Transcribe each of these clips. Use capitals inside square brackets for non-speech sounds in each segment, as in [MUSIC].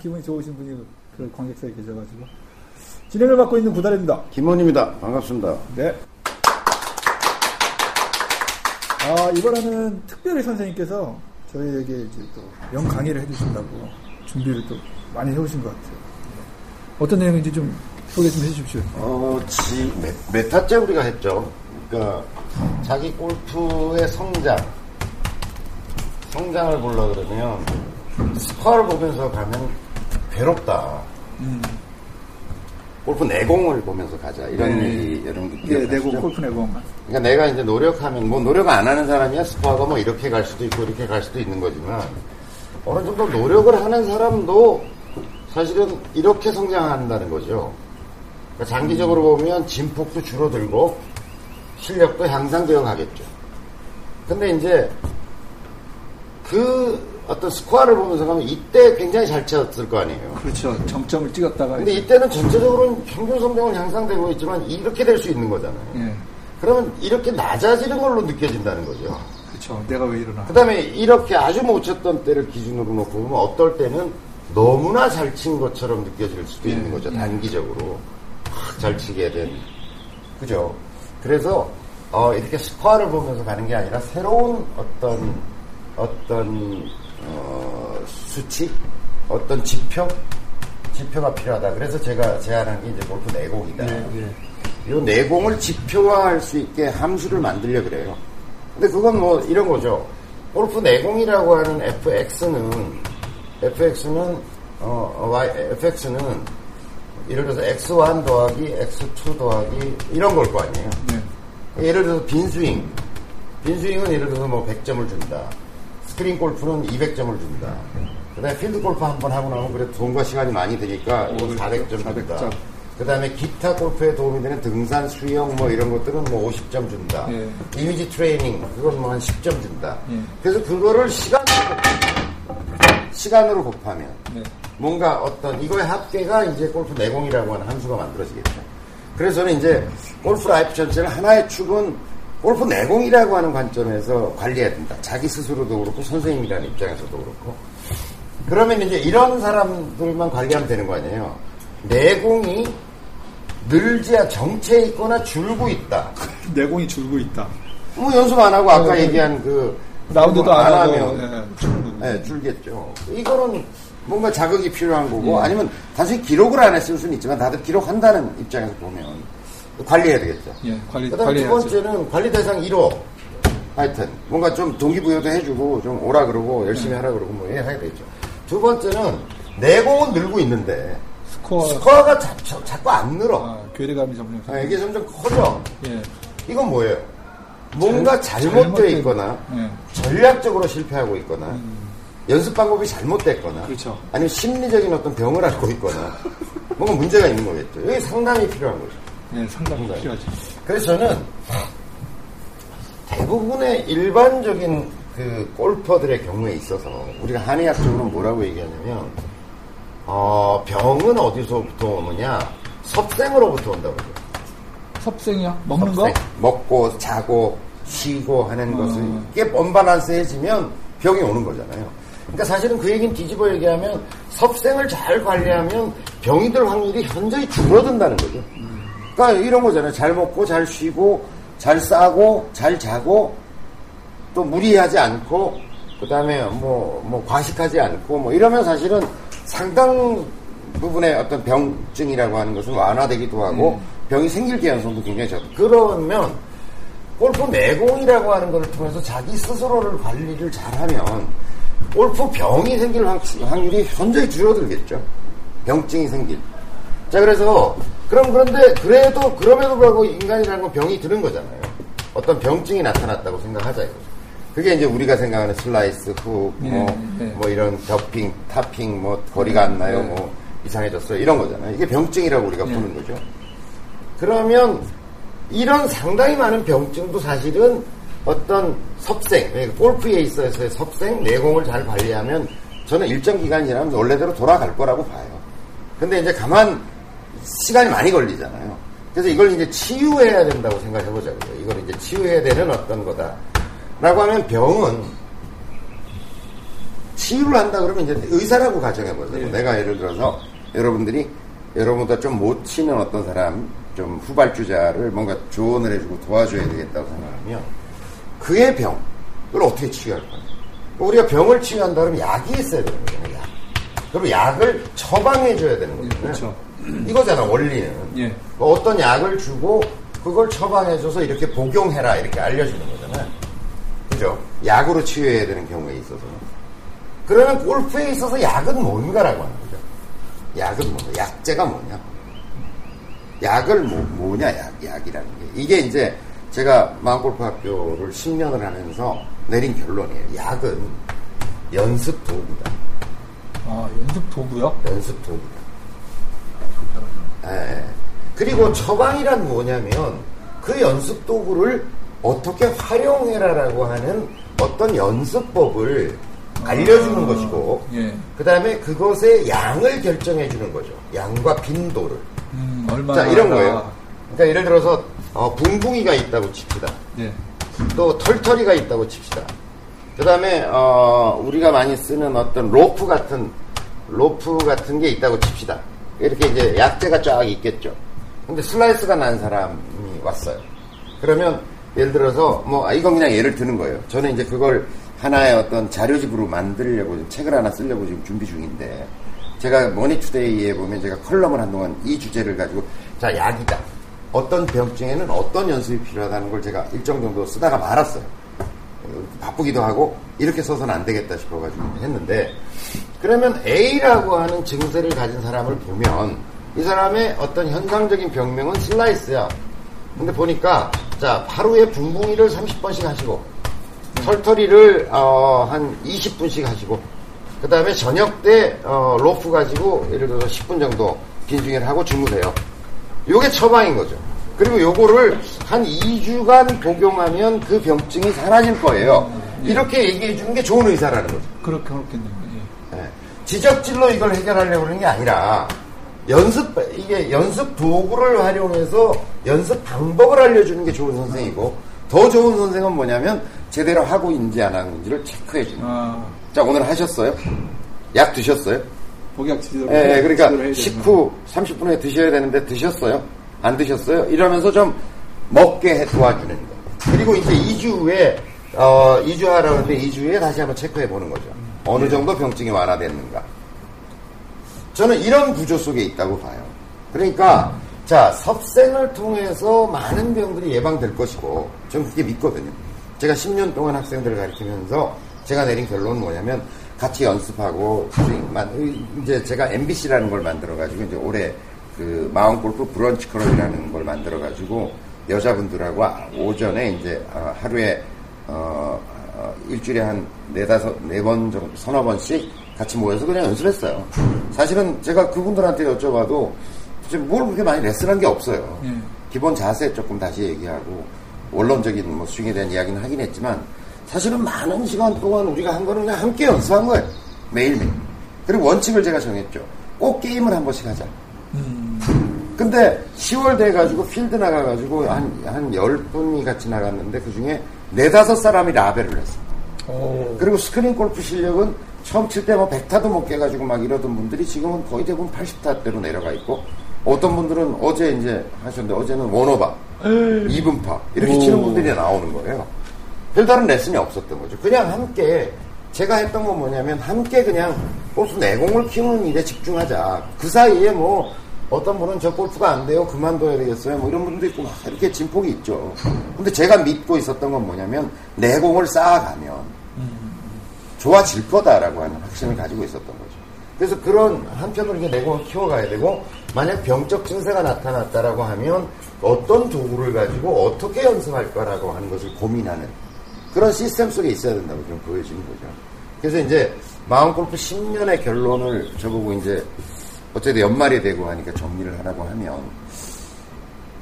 참 기분이 좋으신 분이 그 관객석에 계셔가지고 진행을 맡고 있는 구달입니다. 김원입니다. 반갑습니다. 네. 아, 이번에는 특별히 선생님께서 저희에게 이제 또 명강의를 해주신다고 준비를 또 많이 해오신 것 같아요. 어떤 내용인지 좀 소개 좀 해주십시오. 어, 지, 몇, 몇 타째 우리가 했죠. 그러니까, 자기 골프의 성장, 성장을 보려 그러면, 스코어를 보면서 가면 괴롭다. 음. 골프 내공을 보면서 가자. 이런 네. 얘기 여러분들 네? 내공, 골프 내공. 그러니까 내가 이제 노력하면 뭐 노력 안 하는 사람이야 스코어가 뭐 이렇게 갈 수도 있고 이렇게 갈 수도 있는 거지만 어느 정도 노력을 하는 사람도 사실은 이렇게 성장한다는 거죠. 그러니까 장기적으로 보면 진폭도 줄어들고 실력도 향상되어 가겠죠. 근데 이제 그 어떤 스코어를 보면서 가면 이때 굉장히 잘 쳤을 거 아니에요. 그렇죠. 정점을 찍었다가. 근데 이때는 전체적으로는 평균 성적은 향상되고 있지만 이렇게 될 수 있는 거잖아요. 예. 그러면 이렇게 낮아지는 걸로 느껴진다는 거죠. 그렇죠. 내가 왜 이러나. 그 다음에 이렇게 아주 못 쳤던 때를 기준으로 놓고 보면 어떨 때는 너무나 잘 친 것처럼 느껴질 수도 예, 있는 거죠. 예. 단기적으로. 확 잘 치게 된. 그죠? 그래서, 어, 이렇게 스코어를 보면서 가는 게 아니라 새로운 어떤, 어떤, 어, 수치? 어떤 지표? 지표가 필요하다. 그래서 제가 제안한 게 이제 골프 내공이다. 예, 예. 이 내공을 지표화할 수 있게 함수를 만들려 그래요. 근데 그건 뭐 이런 거죠. 골프 내공이라고 하는 fx는 fx는 어, y fx는 예를 들어서 x1 더하기 x2 더하기 이런 걸 거 아니에요. 네. 예를 들어서 빈 스윙. 빈 스윙은 예를 들어서 뭐 100점을 준다. 스크린 골프는 200점을 준다. 그 다음에 필드 골프 한 번 하고 나면 그래도 돈과 시간이 많이 드니까 이거 400점 준다. 400점. 그 다음에 기타 골프에 도움이 되는 등산, 수영 뭐 이런 것들은 뭐 50점 준다. 예. 이미지 트레이닝, 그건 뭐 한 10점 준다. 예. 그래서 그거를 시간으로, 곱하면, 시간으로 곱하면 네. 뭔가 어떤 이거의 합계가 이제 골프 내공이라고 하는 함수가 만들어지겠죠. 그래서 저는 이제 골프 라이프 전체를 하나의 축은 골프 내공이라고 하는 관점에서 관리해야 된다. 자기 스스로도 그렇고 선생님이라는 입장에서도 그렇고. 그러면 이제 이런 사람들만 관리하면 되는 거 아니에요. 내공이 늘지 않 정체해 있거나 줄고 있다. [LAUGHS] 내공이 줄고 있다. 뭐 연습 안 하고 아까 네. 얘기한 그 라운드도 뭐안 하고. 하면 예, 줄고. 네, 줄겠죠. 이거는 뭔가 자극이 필요한 거고, 예. 아니면 단순히 기록을 안 했을 수는 있지만 다들 기록한다는 입장에서 보면 관리해야 되겠죠. 예, 관리, 그 다음 두. 번째는 관리 대상 1호. 하여튼, 뭔가 좀 동기부여도 해주고, 좀 오라 그러고, 열심히 하라 그러고, 뭐, 해야 되겠죠. 두 번째는, 내공은 늘고 있는데, 스코어. 스코어가 자, 자, 자꾸 안 늘어. 아, 괴리감이 점점. 아, 이게 점점 커져. 예. 이건 뭐예요? 뭔가 잘- 잘못되어 있거나, 예. 전략적으로 실패하고 있거나, 연습 방법이 잘못됐거나, 그렇죠. 아니면 심리적인 어떤 병을 앓고 있거나, [LAUGHS] 뭔가 문제가 있는 거겠죠. 여기 상담이 필요한 거죠. 예, 상당히 상당히. 필요하죠. 그래서 저는 대부분의 일반적인 그 골퍼들의 경우에 있어서 우리가 한의학적으로 뭐라고 얘기하냐면 어, 병은 어디서부터 오느냐 섭생으로부터 온다고 그래요. 섭생이요? 먹는 섭생. 거? 먹고 자고 쉬고 하는 음. 것은 이게 언밸런스해지면 병이 오는 거잖아요. 그러니까 사실은 그 얘기는 뒤집어 얘기하면 섭생을 잘 관리하면 병이 들 확률이 현저히 줄어든다는 거죠. 그러니까 이런 거잖아요. 잘 먹고 잘 쉬고 잘 싸고 잘 자고 또 무리하지 않고 그다음에 뭐, 뭐 과식하지 않고 뭐 이러면 사실은 상당 부분의 어떤 병증이라고 하는 것은 완화되기도 하고 병이 생길 가능성도 굉장히 적다. 그러면 골프 내공이라고 하는 것을 통해서 자기 스스로를 관리를 잘하면 골프 병이 생길 확- 확률이 현저히 줄어들겠죠. 병증이 생길. 자, 그래서, 그럼 그런데, 그래도, 그럼에도 불구하고 인간이라는 건 병이 드는 거잖아요. 어떤 병증이 나타났다고 생각하자 이거죠. 그게 이제 우리가 생각하는 슬라이스, 훅, 네, 뭐, 네. 뭐 이런 duffing, topping, 뭐 거리가 안 나요, 네. 뭐 이상해졌어요. 이런 거잖아요. 이게 병증이라고 우리가 네. 부르는 거죠. 그러면 이런 상당히 많은 병증도 사실은 어떤 섭생, 예, 골프에 있어서의 섭생, 내공을 잘 관리하면 저는 일정 기간 지나면 원래대로 돌아갈 거라고 봐요. 근데 이제 다만 시간이 많이 걸리잖아요. 그래서 이걸 이제 치유해야 된다고 생각해 보자고요. 이걸 이제 치유해야 되는 어떤 거다. 라고 하면 병은 치유를 한다 그러면 이제 의사라고 가정해 보세요. 네. 내가 예를 들어서 여러분들이 여러분보다 좀 못 치는 어떤 사람, 좀 후발주자를 뭔가 조언을 해주고 도와줘야 되겠다고 생각하면 그의 병을 어떻게 치유할 거냐. 우리가 병을 치유한다 그러면 약이 있어야 되는 거잖아요. 약. 그리고 약을 처방해줘야 되는 거잖아요. 그렇죠. 이거잖아, 원리는. 예. 어떤 약을 주고 그걸 처방해줘서 이렇게 복용해라 이렇게 알려주는 거잖아요. 그죠? 약으로 치유해야 되는 경우에 있어서. 그러면 골프에 있어서 약은 뭔가라고 하는 거죠. 약은 뭔가? 약재가 뭐냐? 약을 뭐, 뭐냐, 약, 약이라는 게. 이게 이제 제가 마음골프 학교를 10년을 하면서 내린 결론이에요. 약은 연습 도구다. 아, 연습 도구요? 연습 도구다. 예. 그리고 처방이란 뭐냐면 그 연습 도구를 어떻게 활용해라라고 하는 어떤 연습법을 알려주는 아, 것이고 예. 그 다음에 그것의 양을 결정해 주는 거죠. 양과 빈도를. 음. 자, 이런 하나. 거예요. 그러니까 예를 들어서 어, 붕붕이가 있다고 칩시다. 예. 또 털털이가 있다고 칩시다. 그 다음에 어, 우리가 많이 쓰는 어떤 로프 같은 로프 같은 게 있다고 칩시다. 이렇게 이제 약재가 쫙 있겠죠. 근데 슬라이스가 난 사람이 왔어요. 그러면 예를 들어서 뭐 아, 이건 그냥 예를 드는 거예요. 저는 이제 그걸 하나의 어떤 자료집으로 만들려고 책을 하나 쓰려고 지금 준비 중인데 제가 머니투데이에 보면 제가 컬럼을 한동안 이 주제를 가지고 자 약이다. 어떤 병증에는 어떤 연습이 필요하다는 걸 제가 일정 정도 쓰다가 말았어요. 바쁘기도 하고 이렇게 써서는 안 되겠다 싶어가지고 했는데 그러면 A라고 하는 증세를 가진 사람을 보면 이 사람의 어떤 현상적인 병명은 슬라이스야. 근데 보니까 자 하루에 붕붕이를 30번씩 하시고 털털이를 어, 한 20분씩 하시고 그 다음에 저녁 때 어, 로프 가지고 예를 들어서 10분 정도 빈중을 하고 주무세요. 요게 처방인 거죠. 그리고 요거를 한 2주간 복용하면 그 병증이 사라질 거예요. 이렇게 얘기해 주는 게 좋은 의사라는 거죠. 그렇게, 그렇겠네요. 예. 예. 지적질로 이걸 해결하려고 하는 게 아니라 연습 이게 연습 도구를 활용해서 연습 방법을 알려주는 게 좋은 선생이고 더 좋은 선생은 뭐냐면 제대로 하고 있는지 안 하는지를 체크해 주는. 거예요. 아, 자 오늘 하셨어요? 약 드셨어요? 복약 지도를. 예, 예, 그러니까 식후 30분에 드셔야 되는데 드셨어요? 안 드셨어요? 이러면서 좀 먹게 해 도와주는 거. 그리고 이제 2주 후에 어, 2주 하라고 하는데 2주 후에 다시 한번 체크해 보는 거죠. 어느 정도 병증이 완화됐는가. 저는 이런 구조 속에 있다고 봐요. 그러니까 자 섭생을 통해서 많은 병들이 예방될 것이고 저는 그렇게 믿거든요. 제가 10년 동안 학생들을 가르치면서 제가 내린 결론은 뭐냐면 같이 연습하고 이제 제가 MBC라는 걸 만들어 가지고 이제 올해 그 마운 골프 브런치 클럽이라는 걸 만들어 가지고 여자분들하고 오전에 이제 어, 하루에 어, 어, 일주일에 한 네다섯 네 번 정도 서너 번씩 같이 모여서 그냥 연습했어요. 사실은 제가 그분들한테 여쭤봐도 지금 뭘 그렇게 많이 레슨한 게 없어요. 예. 기본 자세 조금 다시 얘기하고 원론적인 뭐 스윙에 대한 이야기는 하긴 했지만 사실은 많은 시간 동안 우리가 한 거는 그냥 함께 연습한 거예요. 매일매일. 그리고 원칙을 제가 정했죠. 꼭 게임을 한 번씩 하자. 음, 근데 10월 돼가지고 필드 나가가지고 한, 한 10분이 같이 나갔는데 그 중에 네다섯 사람이 라벨을 했어요. 오. 그리고 스크린 골프 실력은 처음 칠 때 뭐 100타도 못 깨가지고 막 이러던 분들이 지금은 거의 대부분 80타대로 내려가 있고 어떤 분들은 어제 이제 하셨는데 어제는 원오바, 이분파 이렇게 오. 치는 분들이 나오는 거예요. 별다른 레슨이 없었던 거죠. 그냥 함께 제가 했던 건 뭐냐면 함께 그냥 골프 내공을 키우는 일에 집중하자. 그 사이에 뭐 어떤 분은 저 골프가 안 돼요. 그만둬야 되겠어요. 뭐 이런 분도 있고 막 이렇게 진폭이 있죠. 근데 제가 믿고 있었던 건 뭐냐면 내공을 쌓아가면 좋아질 거다라고 하는 확신을 가지고 있었던 거죠. 그래서 그런 한편으로 이렇게 내공을 키워가야 되고 만약 병적 증세가 나타났다라고 하면 어떤 도구를 가지고 어떻게 연습할 거라고 하는 것을 고민하는 그런 시스템 속에 있어야 된다고 좀 보여지는 거죠. 그래서 이제 마음 골프 10년의 결론을 저보고 이제 어쨌든 연말이 되고 하니까 정리를 하라고 하면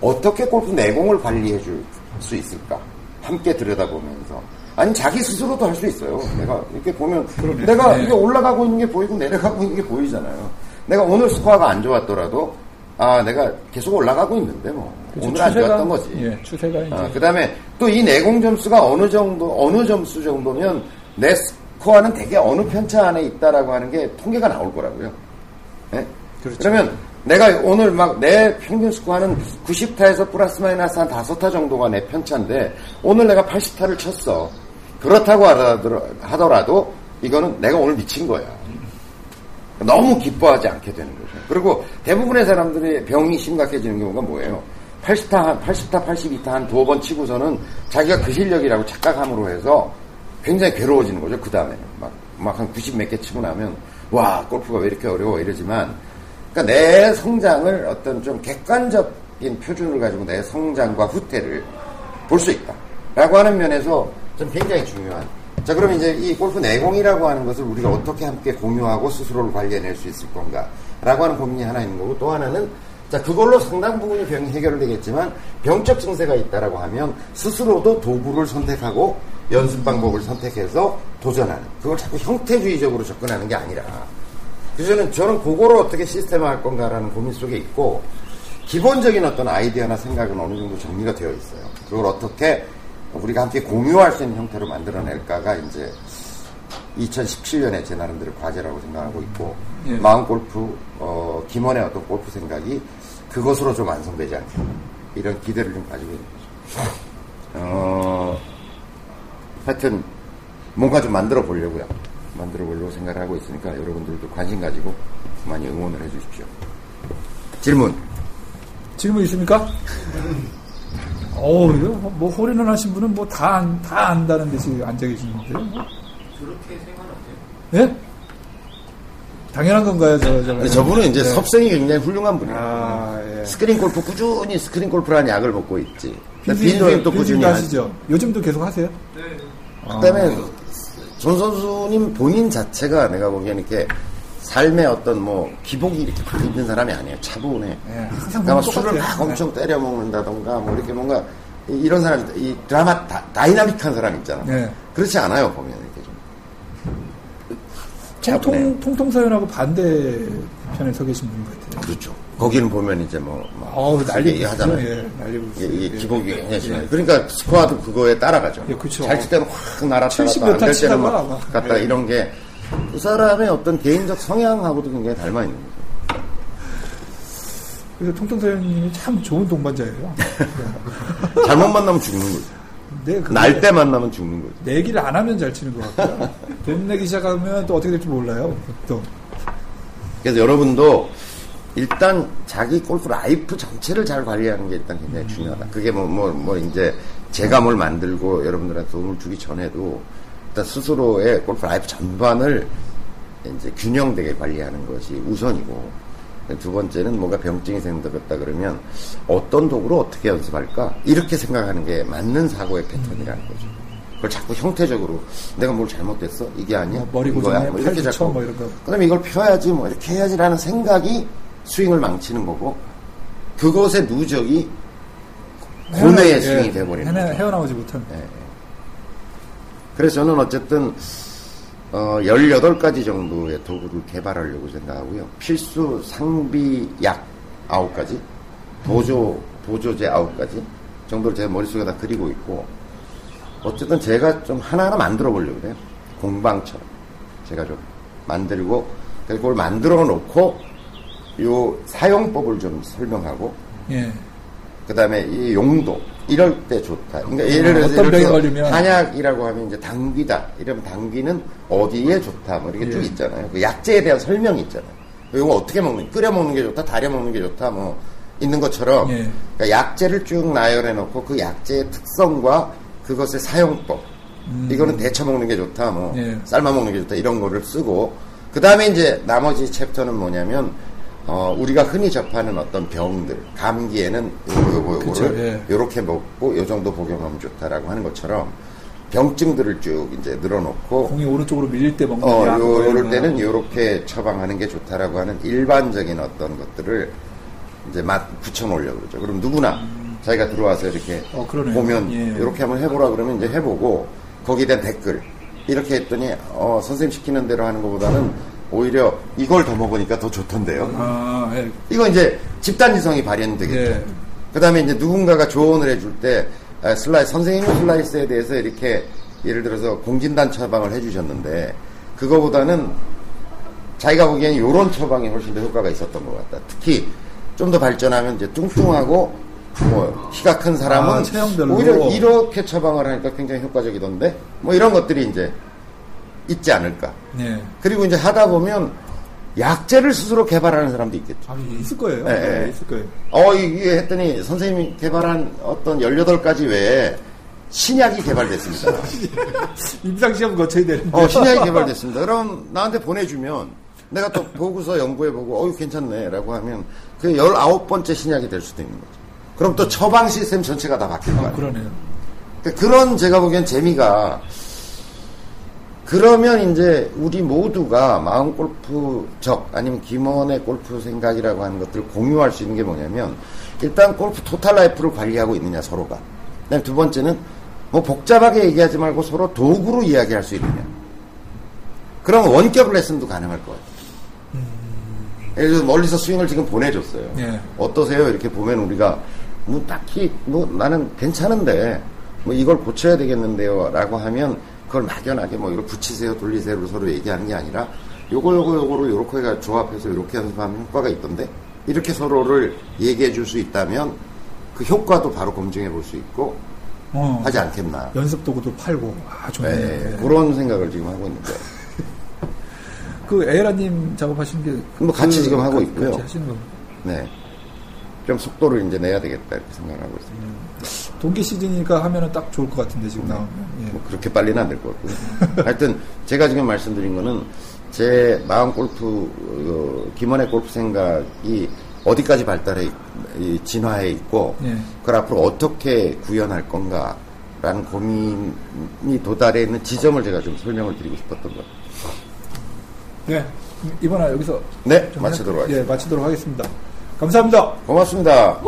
어떻게 골프 내공을 관리해 줄 수 있을까? 함께 들여다보면서. 아니, 자기 스스로도 할 수 있어요. 내가 이렇게 보면, 내가 네. 이게 올라가고 있는 게 보이고 내려가고 있는 게 보이잖아요. 내가 오늘 스코어가 안 좋았더라도, 아, 내가 계속 올라가고 있는데, 뭐. 그렇죠. 오늘 안 추세가- 좋았던 거지. 예, 추세가 이제. 그 다음에 또 이 내공 점수가 어느 정도, 어느 점수 정도면 내 스코어는 대개 어느 편차 안에 있다라고 하는 게 통계가 나올 거라고요. 네? 그렇죠. 그러면 내가 오늘 막 내 평균 스코어는 90타에서 플러스 마이너스 한 5타 정도가 내 편차인데 오늘 내가 80타를 쳤어. 그렇다고 하더라도 이거는 내가 오늘 미친 거야. 너무 기뻐하지 않게 되는 거죠. 그리고 대부분의 사람들의 병이 심각해지는 경우가 뭐예요? 80타, 80타, 82타 한 두 번 치고서는 자기가 그 실력이라고 착각함으로 해서 굉장히 괴로워지는 거죠. 그 다음에는. 막, 막 한 90 몇 개 치고 나면, 와, 골프가 왜 이렇게 어려워 이러지만, 그러니까 내 성장을 어떤 좀 객관적인 표준을 가지고 내 성장과 후퇴를 볼 수 있다. 라고 하는 면에서 좀 굉장히 중요한. 자, 그럼 이제 이 골프 내공이라고 하는 것을 우리가 어떻게 함께 공유하고 스스로를 관리해낼 수 있을 건가. 라고 하는 고민이 하나 있는 거고 또 하나는 자, 그걸로 상당 부분이 병이 해결되겠지만 병적 증세가 있다라고 하면 스스로도 도구를 선택하고 연습 방법을 선택해서 도전하는. 그걸 자꾸 형태주의적으로 접근하는 게 아니라. 그래서 저는, 저는 그거를 어떻게 시스템화할 건가라는 고민 속에 있고 기본적인 어떤 아이디어나 생각은 어느 정도 정리가 되어 있어요. 그걸 어떻게 우리가 함께 공유할 수 있는 형태로 만들어낼까가 이제 2017년에 제 나름대로 과제라고 생각하고 있고 예. 마음 골프 어, 김원의 어떤 골프 생각이 그것으로 좀 완성되지 않겠나 이런 기대를 좀 가지고 있는 거죠. 어, 하여튼 뭔가 좀 만들어 보려고요. 만들어 보려고 생각을 하고 있으니까 여러분들도 관심 가지고 많이 응원을 해 주십시오. 질문. 질문 있습니까? [LAUGHS] 어, 이거 뭐 홀인원 하신 분은 뭐 다 안다는 듯이 앉아 계시는데. 그렇게 생각하세요? 예? 당연한 건가요, 저, 저. 저분은 이제 네. 섭생이 굉장히 훌륭한 분이에요. 아, 예. 스크린 골프 꾸준히 스크린 골프라는 약을 먹고 있지. 빈 스윙도 꾸준히 하시죠. 요즘도 계속 하세요? 네. 그다음에 아. 존 선수님 본인 자체가 내가 보기에는 이렇게 삶의 어떤 뭐 기복이 이렇게 막 있는 사람이 아니에요. 차분해. 네, 그러니까 술을 막 엄청 네. 때려 먹는다던가 뭐 이렇게 뭔가 이런 사람 이 드라마 다이나믹한 사람 있잖아. 네. 그렇지 않아요 보면 이렇게 좀. 통통 통통 사연하고 반대 편에 서 계신 분 같아요. 그렇죠. 거기는 보면 이제 뭐, 뭐 어우, 난리 하잖아요. 예, 난리고 이게, 이게 기복이 예, 굉장히 심해요. 예. 그러니까 스코어도 그거에 따라가죠. 예, 그렇죠. 잘칠 때는 확 날았다가 안될 때는 막 갔다 예. 이런 게 그 사람의 어떤 개인적 성향하고도 굉장히 닮아 있는 거죠. 그래서 통통사연님이 참 좋은 동반자예요. [LAUGHS] 잘못 만나면 죽는 거죠. 네, 날때 만나면 죽는 거죠. 내기를 안 하면 잘 치는 것 같고요. 돈 내기 시작하면 또 어떻게 될지 몰라요. 또. 그래서 여러분도 일단 자기 골프 라이프 전체를 잘 관리하는 게 일단 굉장히 중요하다. 그게 뭐, 뭐, 뭐, 이제 제가 뭘 만들고 여러분들한테 도움을 주기 전에도 일단 스스로의 골프 life 전반을 이제 균형되게 관리하는 것이 우선이고 두 번째는 뭔가 병증이 생겼다 그러면 어떤 도구로 어떻게 연습할까? 이렇게 생각하는 게 맞는 사고의 패턴이라는 거죠. 그걸 자꾸 형태적으로 내가 뭘 잘못됐어? 이게 아니야? 뭐 머리 고정해? 뭐 이렇게 자꾸. 뭐 이런 거. 그다음에 이걸 펴야지 뭐 이렇게 해야지라는 생각이 스윙을 망치는 거고 그것의 누적이 고뇌의 스윙이 예, 돼버리는 거죠. 헤어나오지 못한. 예. 그래서 저는 어쨌든 어, 18가지 정도의 도구를 개발하려고 생각하고요. 필수 상비 약 9가지, 보조, 보조제 9가지 정도를 제 머릿속에 다 그리고 있고, 어쨌든 제가 좀 하나하나 만들어 보려고 그래요. 공방처럼. 제가 좀 만들고, 그걸 만들어 놓고, 요 사용법을 좀 설명하고 예. 그다음에 이 용도 이럴 때 좋다. 그러니까 예를 들어서 어떤 병이 걸리면 한약이라고 하면 이제 당귀다. 이러면 당귀는 어디에 좋다. 뭐 이렇게 예. 쭉 있잖아요. 그 약재에 대한 설명이 있잖아요. 이거 어떻게 먹는? 끓여 먹는 게 좋다. 달여 먹는 게 좋다. 뭐 있는 것처럼 예. 그러니까 약재를 쭉 나열해 놓고 그 약재의 특성과 그것의 사용법. 음. 이거는 데쳐 먹는 게 좋다. 뭐 예. 삶아 먹는 게 좋다. 이런 거를 쓰고 그 다음에 이제 나머지 챕터는 뭐냐면 어, 우리가 흔히 접하는 어떤 병들, 감기에는 요거, 요거를 예. 요렇게 먹고 요 정도 복용하면 좋다라고 하는 것처럼 병증들을 쭉 이제 늘어놓고 공이 오른쪽으로 밀릴 때 먹는 어, 요, 요럴 때는 요렇게 처방하는 게 좋다라고 하는 일반적인 어떤 것들을 이제 맛 붙여 놓으려고 그러죠. 그럼 누구나 음. 자기가 들어와서 이렇게 어, 보면 예. 이렇게 한번 해보라 그러면 이제 해보고 거기에 대한 댓글 이렇게 했더니 어, 선생님 시키는 대로 하는 것보다는 오히려 이걸 더 먹으니까 더 좋던데요. 아, 예. 이거 이제 집단지성이 발현되겠죠. 예. 그 다음에 이제 누군가가 조언을 해줄 때 아, 슬라이, 선생님 슬라이스에 대해서 이렇게 예를 들어서 공진단 처방을 해주셨는데 그거보다는 자기가 보기엔 이런 처방이 훨씬 더 효과가 있었던 것 같다. 특히 좀 더 발전하면 이제 뚱뚱하고 뭐 키가 큰 사람은 아. 오히려 이렇게 처방을 하니까 굉장히 효과적이던데 뭐 이런 것들이 이제 있지 않을까. 네. 그리고 이제 하다 보면 약제를 스스로 개발하는 사람도 있겠죠. 아, 있을 거예요. 네, 네, 네. 있을 거예요. 어, 이게 했더니 선생님이 개발한 어떤 18가지 외에 신약이 개발됐습니다. [LAUGHS] 임상시험 거쳐야 되는데. 어, 신약이 개발됐습니다. 그럼 나한테 보내주면 내가 또 보고서 연구해보고, 어유 괜찮네. 라고 하면 그 19번째 신약이 될 수도 있는 거죠. 그럼 또 처방 시스템 전체가 다 바뀔 아, 거예요. 그러네요. 그러니까 그런 제가 보기엔 재미가 그러면 이제 우리 모두가 마음 골프적 아니면 김원의 골프 생각이라고 하는 것들을 공유할 수 있는 게 뭐냐면 일단 골프 토탈 라이프를 관리하고 있느냐 서로가. 그다음에 두 번째는 뭐 복잡하게 얘기하지 말고 서로 도구로 이야기할 수 있느냐. 그럼 원격 레슨도 가능할 것 같아요. 예를 들어서 멀리서 스윙을 지금 보내줬어요. 예. 어떠세요? 이렇게 보면 우리가 뭐 딱히 뭐 나는 괜찮은데 뭐 이걸 고쳐야 되겠는데요 라고 하면 그걸 막연하게 뭐 이거 붙이세요 돌리세요 서로 얘기하는 게 아니라 요거 요거 요거를 요렇게 가 조합해서 이렇게 연습하면 효과가 있던데 이렇게 서로를 얘기해 줄 수 있다면 그 효과도 바로 검증해 볼 수 있고 어, 하지 않겠나 연습 도구도 팔고. 아, 좋네요. 네, 네. 그런 생각을 지금 하고 있는데 [LAUGHS] 그 에라님 작업하신 게. 뭐 같이 그 지금 하고 가- 있고요. 같이 하시는. 네. 좀 속도를 이제 내야 되겠다 이렇게 생각을 하고 있습니다. 동기 시즌이니까 하면은 딱 좋을 것 같은데, 지금 나오면. 예. 뭐 그렇게 빨리는 안 될 것 같고요. [LAUGHS] 하여튼 제가 지금 말씀드린 거는 제 마음 골프 어, 김원의 골프 생각이 어디까지 발달해 진화해 있고 예. 그걸 앞으로 어떻게 구현할 건가 라는 고민이 도달해 있는 지점을 제가 좀 설명을 드리고 싶었던 것 같아요. 네. 이번에 여기서. 네, 좀 마치도록 해- 하겠습니다. 예, 마치도록 하겠습니다. 감사합니다. 고맙습니다.